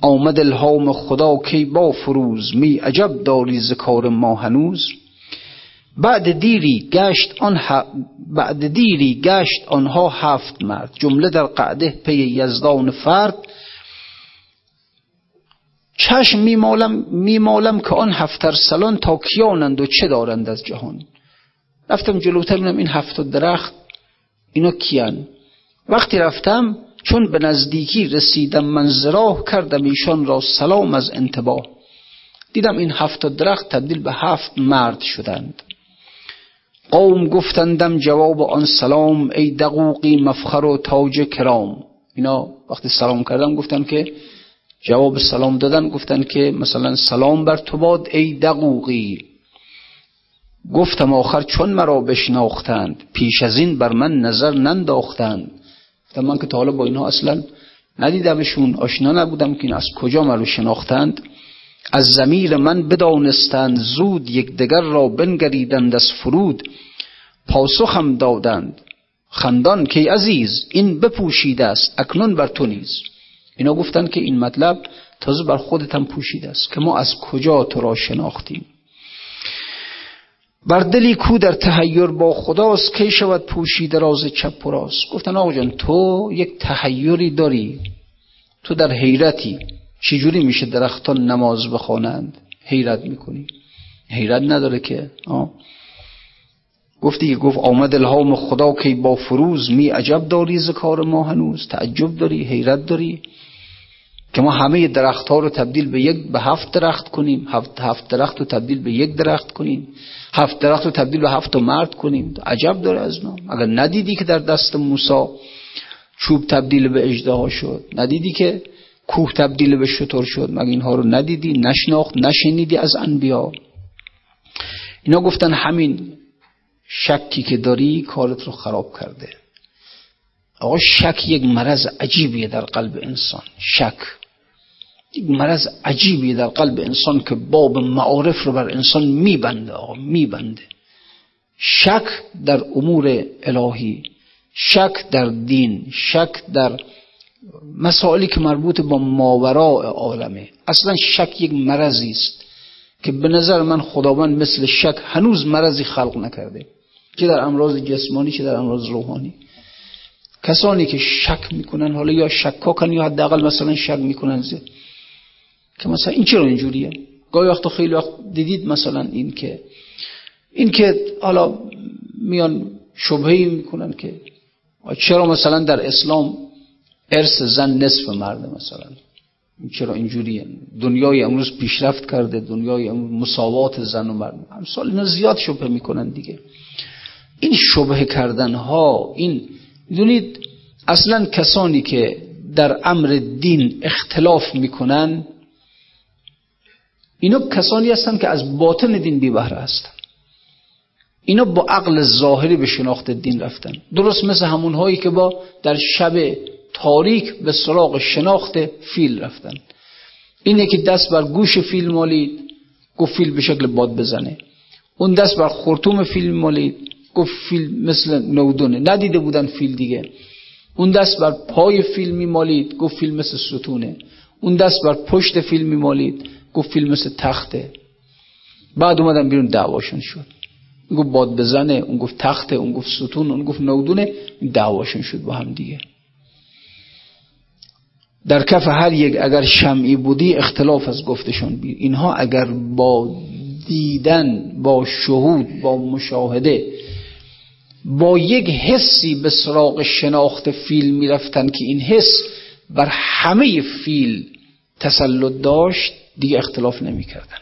S1: آمد الهام خدا کی با فروز. می عجب داری ذکار ما هنوز. بعد دیری گشت آن بعد دیری گشت آنها هفت مرد. جمله در قعده پی یزدان فرد. چشم میمالم میمالم که آن هفتر سلان تا کیانند و چه دارند از جهان. رفتم جلوتر بینم این هفت درخت اینا کیان. وقتی رفتم چون به نزدیکی رسیدم من زراح کردم ایشان را سلام از انتباه. دیدم این هفت درخت تبدیل به هفت مرد شدند. قوم گفتندم جواب آن سلام ای دقوقی مفخر و تاج کرام. اینا وقتی سلام کردم گفتن که جواب سلام دادن گفتن که مثلا سلام بر تو باد ای دقوقی. گفتم آخر چون مرا بشناختند پیش از این بر من نظر ننداختند. من که تا حالا با اینها اصلا ندیدمشون آشنا نبودم که این از کجا من رو شناختند. از زمیر من بدانستند زود یکدیگر را بنگریدند از فرود. پاسخم دادند. خندان که عزیز این بپوشیده است اکنون بر تو نیز. اینا گفتند که این مطلب تازه بر خودتم پوشیده است که ما از کجا تو را شناختیم. بر دلی کو در تحیر با خداست کی شود پوشیده راز چپ و راست؟ گفتن آقا جان تو یک تحیری داری. تو در حیرتی. چجوری میشه درختان نماز بخوانند؟ حیرت می‌کنی. حیرت نداره که آه. گفتی گفت آمد الهام خدا که با فروز. می عجب داری ذکار ما هنوز؟ تعجب داری؟ حیرت داری؟ که ما همه درخت ها رو تبدیل به یک به هفت درخت کنیم. هفت, هفت درخت رو تبدیل به یک درخت کنیم. هفت درخت رو تبدیل به هفت مرد کنیم. عجب داره از نام اگر ندیدی که در دست موسی چوب تبدیل به اجده شد ندیدی که کوه تبدیل به شطور شد مگه اینها رو ندیدی؟ نشناخت نشنیدی از انبیا. اینا گفتن همین شکی که داری کارت رو خراب کرده. آقا شک یک مرض عجیبیه در قلب انسان. شک. مرض عجیبی در قلب انسان که باب معارف رو بر انسان میبنده آقا میبنده. شک در امور الهی شک در دین شک در مسائلی که مربوط با ماوراء عالمه. اصلا شک یک مرضی است که به نظر من خداوند مثل شک هنوز مرضی خلق نکرده. که در امراض جسمانی چه در امراض روحانی. کسانی که شک می‌کنن حالا یا شکاکن یا حداقل مثلا شک می‌کنن. زی. که مثلا این چرا اینجوریه؟ گاهی وقتا خیلی وقت دیدید مثلا این که این که حالا میان شبهی می‌کنن که چرا مثلا در اسلام ارث زن نصف مرده مثلا؟ چرا اینجوریه؟ دنیای امروز پیشرفت کرده دنیای امروز مساوات زن و مرد. امثال اینا زیاد شبه می‌کنن دیگه. این شبه کردن ها این دونید اصلا کسانی که در امر دین اختلاف می‌کنن اینا کسانی هستن که از باطن دین بی بهره هستن. اینا با عقل ظاهری به شناخت دین رفتن. درست مثل همون هایی که با در شب تاریک به سراغ شناخت فیل رفتن. اینه که دست بر گوش فیل مالید گفت فیل به شکل باد بزنه. اون دست بر خورتوم فیل مالید گفت فیل مثل نودونه. ندیده بودن فیل دیگه. اون دست بر پای فیل میمالید گفت فیل مثل ستونه. اون دست بر پشت فیل میمالید گفت فیل مثل تخته. بعد اومدن بیرون دعواشون شد. گفت باد بزنه اون گفت تخته اون گفت ستون اون گفت نودونه دعواشون شد با هم دیگه. در کف هر یک اگر شمعی بودی اختلاف از گفتشون. بیر اینها اگر با دیدن با شهود با مشاهده با یک حسی به سراغ شناخت فیل می‌رفتن که این حس بر همه فیل تسلط داشت دیگه اختلاف نمی‌کردن.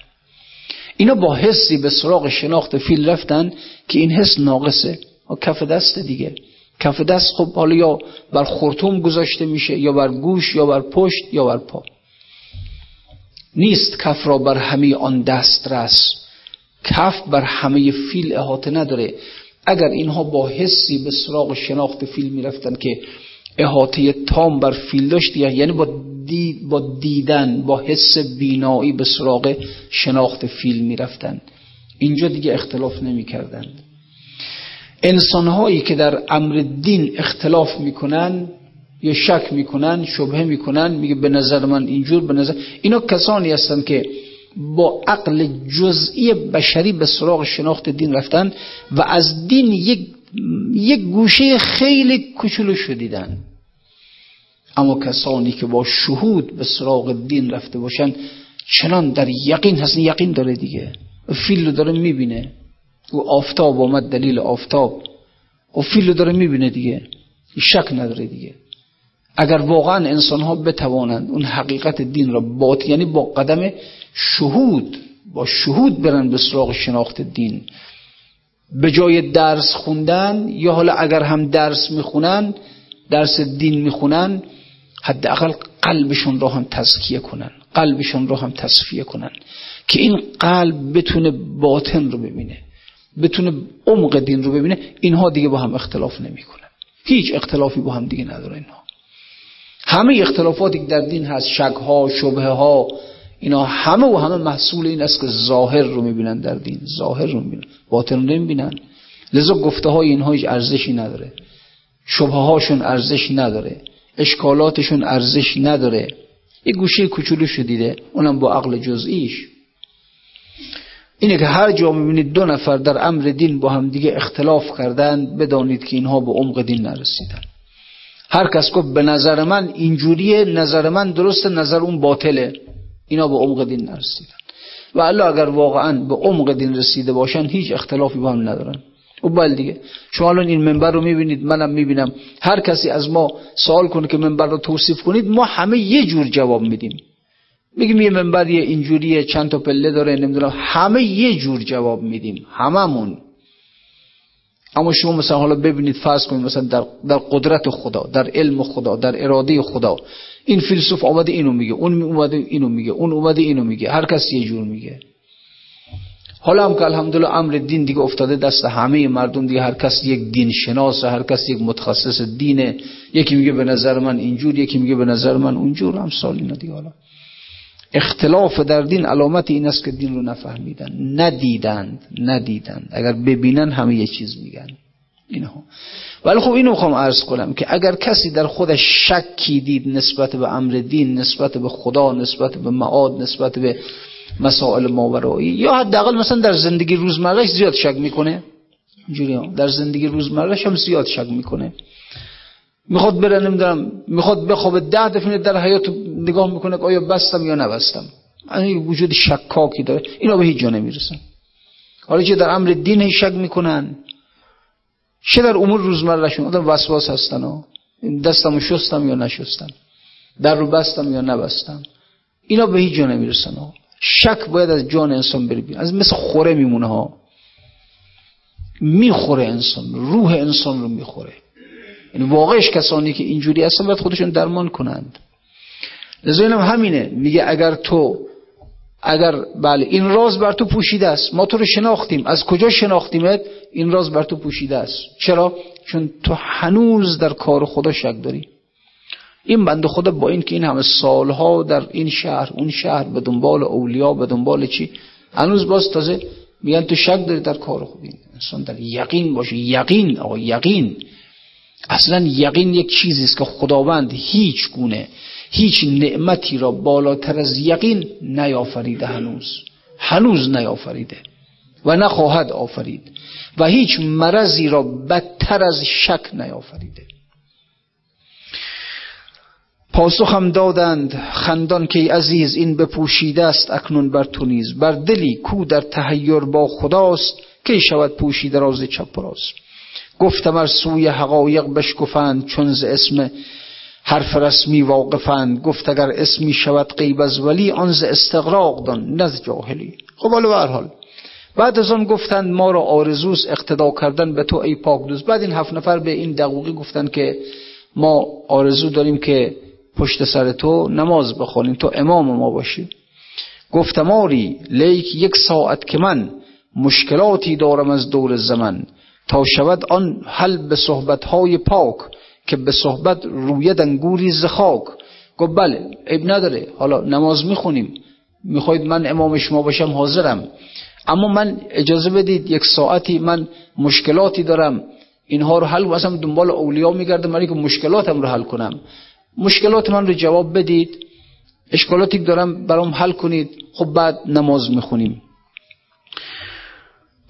S1: اینا با حسی به سراغ شناخت فیل رفتن که این حس ناقصه. کف دست دیگه. کف دست خب حالا یا بر خورتوم گذاشته میشه یا بر گوش یا بر پشت یا بر پا. نیست کف را بر همه آن دست رس. کف بر همه فیل احاطه نداره. اگر اینها با حسی به سراغ شناخت فیل می‌رفتن که احاطه تام بر فیل داشت یعنی با, دید با دیدن با حس بینایی به سراغ شناخت فیل می‌رفتن. اینجا دیگه اختلاف نمی‌کردند انسانهایی که در امر دین اختلاف می‌کنن یا شک می‌کنن شبهه می‌کنن میگه به نظر من اینجور به نظر اینا کسانی هستن که با عقل جزئی بشری به سراغ شناخت دین رفتن و از دین یک یک گوشه خیلی کوچولو شدیدن. اما کسانی که با شهود به سراغ دین رفته باشن چنان در یقین هستن یقین داره دیگه. فیل رو داره می‌بینه. او آفتاب آمد دلیل آفتاب. و فیل رو داره می‌بینه دیگه. شک نداره دیگه. اگر واقعا انسان ها بتوانند اون حقیقت دین را بات یعنی با قدم شهود با شهود برن به سراغ شناخت دین. به جای درس خوندن یا حالا اگر هم درس می‌خونن درس دین می‌خونن حداقل قلبشون رو هم تزکیه کنن. قلبشون رو هم تصفیه کنن که این قلب بتونه باطن رو ببینه بتونه عمق دین رو ببینه. اینها دیگه با هم اختلاف نمی‌کنن. هیچ اختلافی با هم دیگه نداره اینها. همه اختلافاتی که در دین هست شک ها شبه ها اینا همه و همه محصول این است که ظاهر رو می‌بینن در دین. ظاهر رو می‌بینن. باطن رو نمی‌بینن. لذا گفته های اینها هیچ ارزشی نداره. شبه هاشون ارزشی نداره. اشکالاتشون ارزش نداره. یه گوشه کوچولو شدیده اونم با عقل جزئیش. اینه که هر جا می‌بینید دو نفر در امر دین با هم دیگه اختلاف کردن بدانید که اینها به عمق دین نرسیدن. هر کس گفت به نظر من اینجوریه نظر من درسته نظر اون باطله. اینا به عمق دین نرسیدن. و الله اگر واقعا به عمق دین رسیده باشن هیچ اختلافی با هم ندارن. بل دیگه. شما الان این منبر رو می‌بینید منم می‌بینم. هر کسی از ما سوال کنه که منبر رو توصیف کنید ما همه یه جور جواب میدیم. میگیم یه منبر یه اینجوریه چند تا پله داره نمی‌دونم. همه یه جور جواب میدیم. هممون. اما شما مثلا حالا ببینید فرض کنید مثلا در, در قدرت خدا در علم خدا در اراده خدا. این فیلسوف آمده اینو میگه اون اومده اینو میگه اون اومده اینو میگه. هر کس یه جور میگه. حالا هم که الحمدلله امر دین دیگه افتاده دست همه مردم دیگه هر کس یک دین شناس هر کس یک متخصص دینه یکی میگه به نظر من اینجور یکی میگه به نظر من اونجور هم سال اینا دیگه حالا. اختلاف در دین علامت این است که دین رو نفهمیدن ندیدند ندیدند. اگر ببینن همه یه چیز میگن. اینها. ولی خب اینو می‌خوام عرض کنم که اگر کسی در خودش شکی دید نسبت به امر دین نسبت به خدا نسبت به معاد نسبت به مسائل ماورایی. یا حداقل مثلا در زندگی روزمرهش زیاد شک می‌کنه. اینجوری در زندگی روزمرهش هم زیاد شک می‌کنه. می‌خواد بره نمی‌دونم می‌خواد بخوابه ده دفعه در حیات نگاه می‌کنه که آیا بستم یا نبستم. این وجود شکاکی داره. اینا به هیچ جا نمی‌رسن. حالا چه در امر دین شک می‌کنن چه در امور روزمرهشون. آدم وسواس هستن ها. دستمو شستم یا نشستم. در رو بستم یا نبستم. اینا به هیچ جا نمی‌رسن ها. شک باید از جان انسان بری از مثل خوره میمونه ها. می‌خوره انسان. روح انسان رو می‌خوره. یعنی واقعش کسانی که اینجوری هستن باید خودشون درمان کنند. لذا اینم همینه. میگه اگر تو اگر بله این راز بر تو پوشیده است. ما تو رو شناختیم. از کجا شناختیمت؟ این راز بر تو پوشیده است. چرا؟ چون تو هنوز در کار خدا شک داری. این بنده خدا با این که این همه سالها در این شهر اون شهر به دنبال اولیا به دنبال چی؟ هنوز باز تازه میگن تو شک داری در کار خودی انسان در یقین باشه. یقین آقا یقین. اصلا یقین یک چیزی است که خداوند هیچ گونه هیچ نعمتی را بالاتر از یقین نیافریده هنوز. هنوز نیافریده و نخواهد آفرید. و هیچ مرضی را بدتر از شک نیافریده. پاسخم دادند خندان که عزیز این بپوشیده است اکنون بر تو نیز. بر دلی کو در تحیر با خداست که شود پوشیده راز چپ راست. گفتم ار سوی حقایق بشکفند چون ز اسم حرف رسمی واقفند. گفت اگر اسمی شود غیب از ولی آن ز استغراق دان نه جاهلی. خب حالا حال. بعد از آن گفتند ما را آرزوس اقتدا کردن به تو ای پاک دوست. بعد این هفت نفر به این دقوقی گفتند که ما آرزو داریم که پشت سر تو نماز بخونیم تو امام ما باشی. گفتم آری لیک یک ساعت که من مشکلاتی دارم از دور زمان تا شود آن حل به صحبتهای پاک که به صحبت روید انگوری زخاک گفت بله عیب نداره حالا نماز می‌خونیم. می‌خواید من امام شما باشم حاضرم. اما من اجازه بدید یک ساعتی من مشکلاتی دارم. اینها رو حل واسم دنبال اولیا میگردم من که مشکلاتم رو حل کنم. مشکلات من رو جواب بدید. اشکالاتی دارم برام حل کنید. خب بعد نماز می‌خونیم.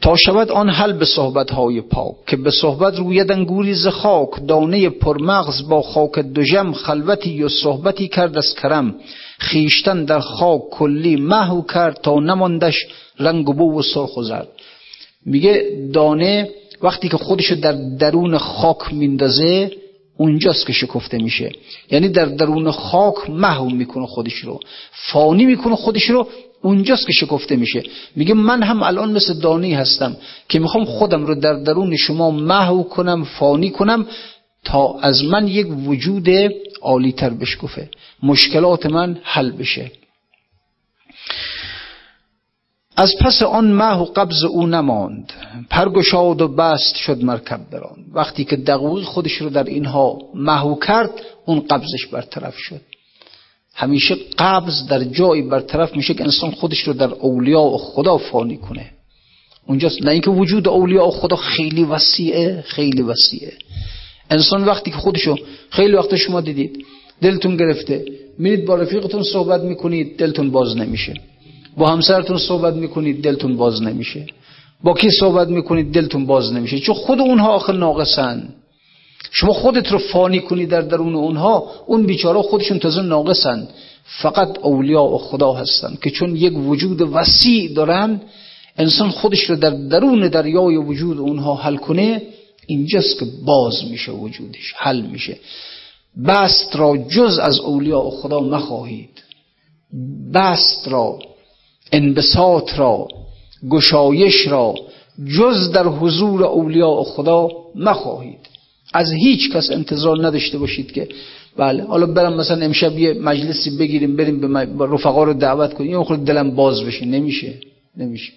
S1: تا شود آن حل به صحبت های پاک که به صحبت روید انگوری ز خاک دانه پرمغز با خاک دوژم خلوتی و صحبتی کرد از کرم. خیشتن در خاک کلی محو کرد تا نماندش رنگ و بو و سرخ و زرد. میگه دانه وقتی که خودشو در درون خاک میندازه اونجاست که شکفته میشه. یعنی در درون خاک محو می‌کنه خودش رو. فانی می‌کنه خودش رو اونجاست که شکفته میشه. میگه من هم الان مثل دانی هستم که می‌خوام خودم رو در درون شما محو کنم فانی کنم تا از من یک وجود عالی تر بشکفه. مشکلات من حل بشه. از پس آن مه و قبض او نماند. پرگشاد و بست شد مرکب بران وقتی که دقوقی خودش رو در اینها محو کرد اون قبضش برطرف شد. همیشه قبض در جایی برطرف میشه که انسان خودش رو در اولیاء و خدا فانی کنه. اونجاست. نه اینکه وجود اولیاء و خدا خیلی وسیعه خیلی وسیعه. انسان وقتی که خودشو خیلی وقت شما دیدید دلتون گرفته. میرید با رفیقتون صحبت می‌کنید دلتون باز نمیشه. با همسرتون صحبت می‌کنید دلتون باز نمیشه. با کی صحبت می‌کنید دلتون باز نمیشه. چون خود اونها آخر ناقصن. شما خودت رو فانی کنی در درون اونها اون بیچاره خودشون تازه ناقصن. فقط اولیاء و خدا هستن که چون یک وجود وسیع دارن انسان خودش رو در درون دریای وجود اونها حل کنه اینجاست که باز میشه وجودش حل میشه. بست را جز از اولیاء و خدا مخواهید بست را انبساط را گشایش را جز در حضور اولیاء خدا مخواهید از هیچ کس انتظار نداشته باشید که بله حالا برم مثلا امشب یه مجلسی بگیریم بریم به رفقا رو دعوت کنیم یه خود دلم باز بشه. نمیشه نمیشه.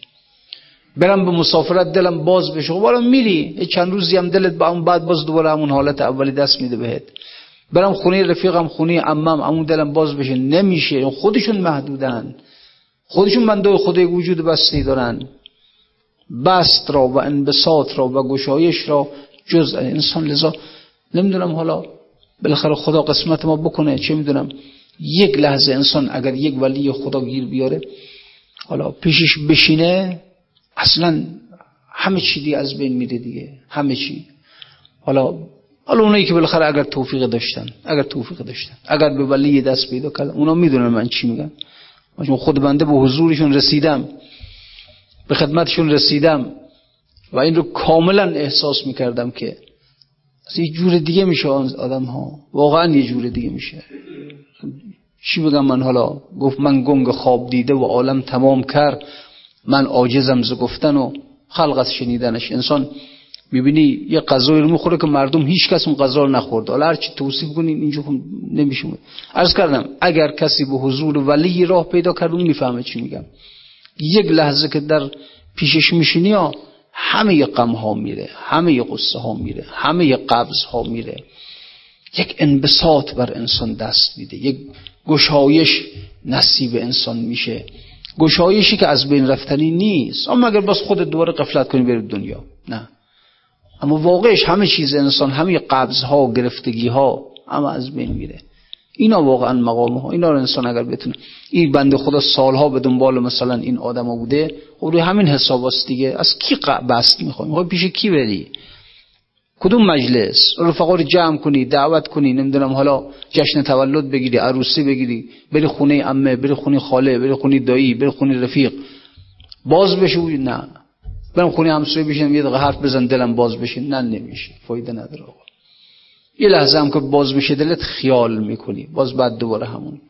S1: برم به مسافرت دلم باز بشه. خب حالا میری چند روزی هم دلت با اون بعد باز دوباره همون حالت اولی دست میده بهت. برم خونه رفیقم خونه عمم عمو دلم باز بشه. نمیشه. خودشون محدودن. خودشون بنده خدای وجود بستی دارن. بست را و انبساط را و گشایش را جز انسان. لذا نمی‌دونم حالا بالاخره خدا قسمت ما بکنه چه می‌دونم. یک لحظه انسان اگر یک ولی خدا گیر بیاره حالا پیشش بشینه اصلا همه چی دیگه از بین میره دیگه همه چی. حالا حالا اونایی که بالاخره اگر توفیق داشتن اگر توفیق داشتن اگر به ولی دست پیدا کردن اونا می‌دونن من چی میگم. چون خود بنده به حضورشون رسیدم. به خدمتشون رسیدم. و این رو کاملا احساس می‌کردم که از یه جور دیگه میشه آدم ها واقعا یه جور دیگه میشه. چی بگم من حالا؟ گفت من گنگ خواب دیده و عالم تمام کرد. من عاجزم ز گفتن و خلق از شنیدنش. انسان می‌بینی یه غذایی رو می‌خوره که مردم هیچ کس اون غذا رو نخورده. حالا هرچی توصیف کنین اینجا خب نمیشه عرض کردم اگر کسی به حضور ولی راه پیدا کرد اون می‌فهمه چی میگم. یک لحظه که در پیشش میشینی ها همه غم ها میره همه قصه ها میره همه قبض ها میره. یک انبساط بر انسان دست میده. یک گشایش نصیب انسان میشه. گشایشی که از بین رفتنی نیست. اما اگر بس خود دوباره قفلت کنی بری دنیا. نه. اما واقعش همه چیز انسان همه قبض ها گرفتگی ها اما از بین میره. اینا واقعا مقام ها اینا رو انسان اگر بتونه این بنده خدا سالها به دنبال مثلا این آدم بوده و روی همین حساب دیگه. از کی بست می‌خوای می‌خوای پیش کی بری؟ کدوم مجلس؟ رفقا رو جمع کنی دعوت کنی نمی‌دونم حالا جشن تولد بگیری عروسی بگیری بری خونه امه بری خونه خاله بری خونه دایی بری خونه رفیق. باز بشو نه. برم خونه همسایه بشین یه دقیقه حرف بزن دلم باز بشین. نه نمیشه. فایده نداره آقا. یه لحظه هم که باز میشه دلت خیال می‌کنی. باز بعد دوباره همون.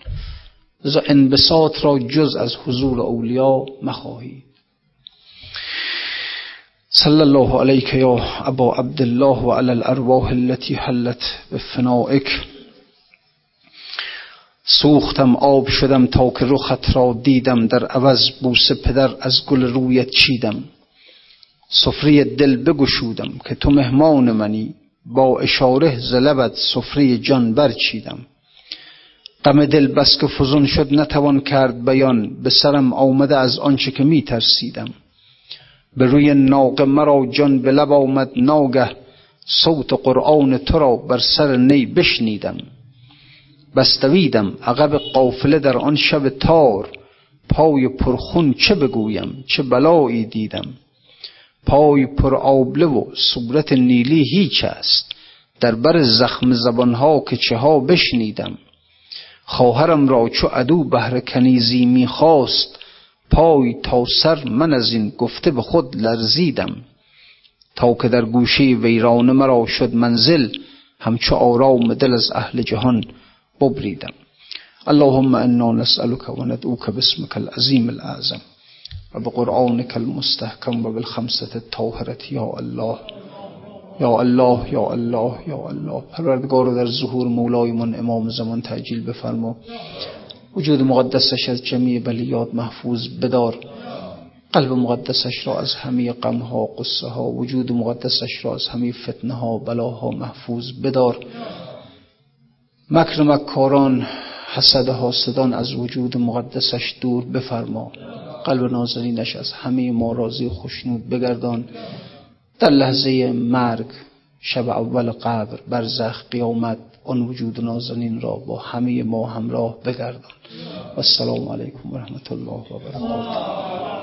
S1: لذا انبساط را جز از حضور اولیا مخواهی. صلى الله عليك يا أبا عبد الله وعلى الأرواح التي حلت بفنائك سوختم آب شدم تا که رخت را دیدم. در عوض بوسه پدر از گل رویت چیدم. سفره دل بگشودم که تو مهمان منی با اشاره زلبت سفره جان برچیدم. غم دل بس که فزون شد نتوان کرد بیان به سرم آمده از آنچه که می ترسیدم به روی ناقه مرا جان به لب آمد ناگه صوت قرآن تو را بر سر نی بشنیدم. بستویدم عقب قافله در آن شب تار پای پرخون چه بگویم چه بلایی دیدم. پای پر آبله و صورت نیلی هیچ است. در بر زخم زبانها که چه ها بشنیدم. خواهرم را چو عدو بهر کنیزی می‌خواست پای تا سر من از این گفته به خود لرزیدم. تا که در گوشه ویرانه مرا شد منزل همچو آرام دل از اهل جهان ببریدم. اللهم انا نسألك و ندعوك باسمك العظیم الاعظم و به قرآنك المستحکم و بالخمسة الطاهرة. یا الله یا الله یا الله یا الله. پروردگار در ظهور مولایمان امام زمان تعجیل بفرما. وجود مقدسش از جمعی بلیات محفوظ بدار. قلب مقدسش را از همه غمها قصه ها وجود مقدسش را از همه فتنه ها بلاها محفوظ بدار. مکر مکاران حسد حاسدان از وجود مقدسش دور بفرما. قلب نازنینش از همه ما راضی خوشنود بگردان. در لحظه مرگ شب اول قبر برزخ قیامت آن وجود نازنین را با همه ما همراه بگردان. و السلام علیکم و رحمت الله و برکاته.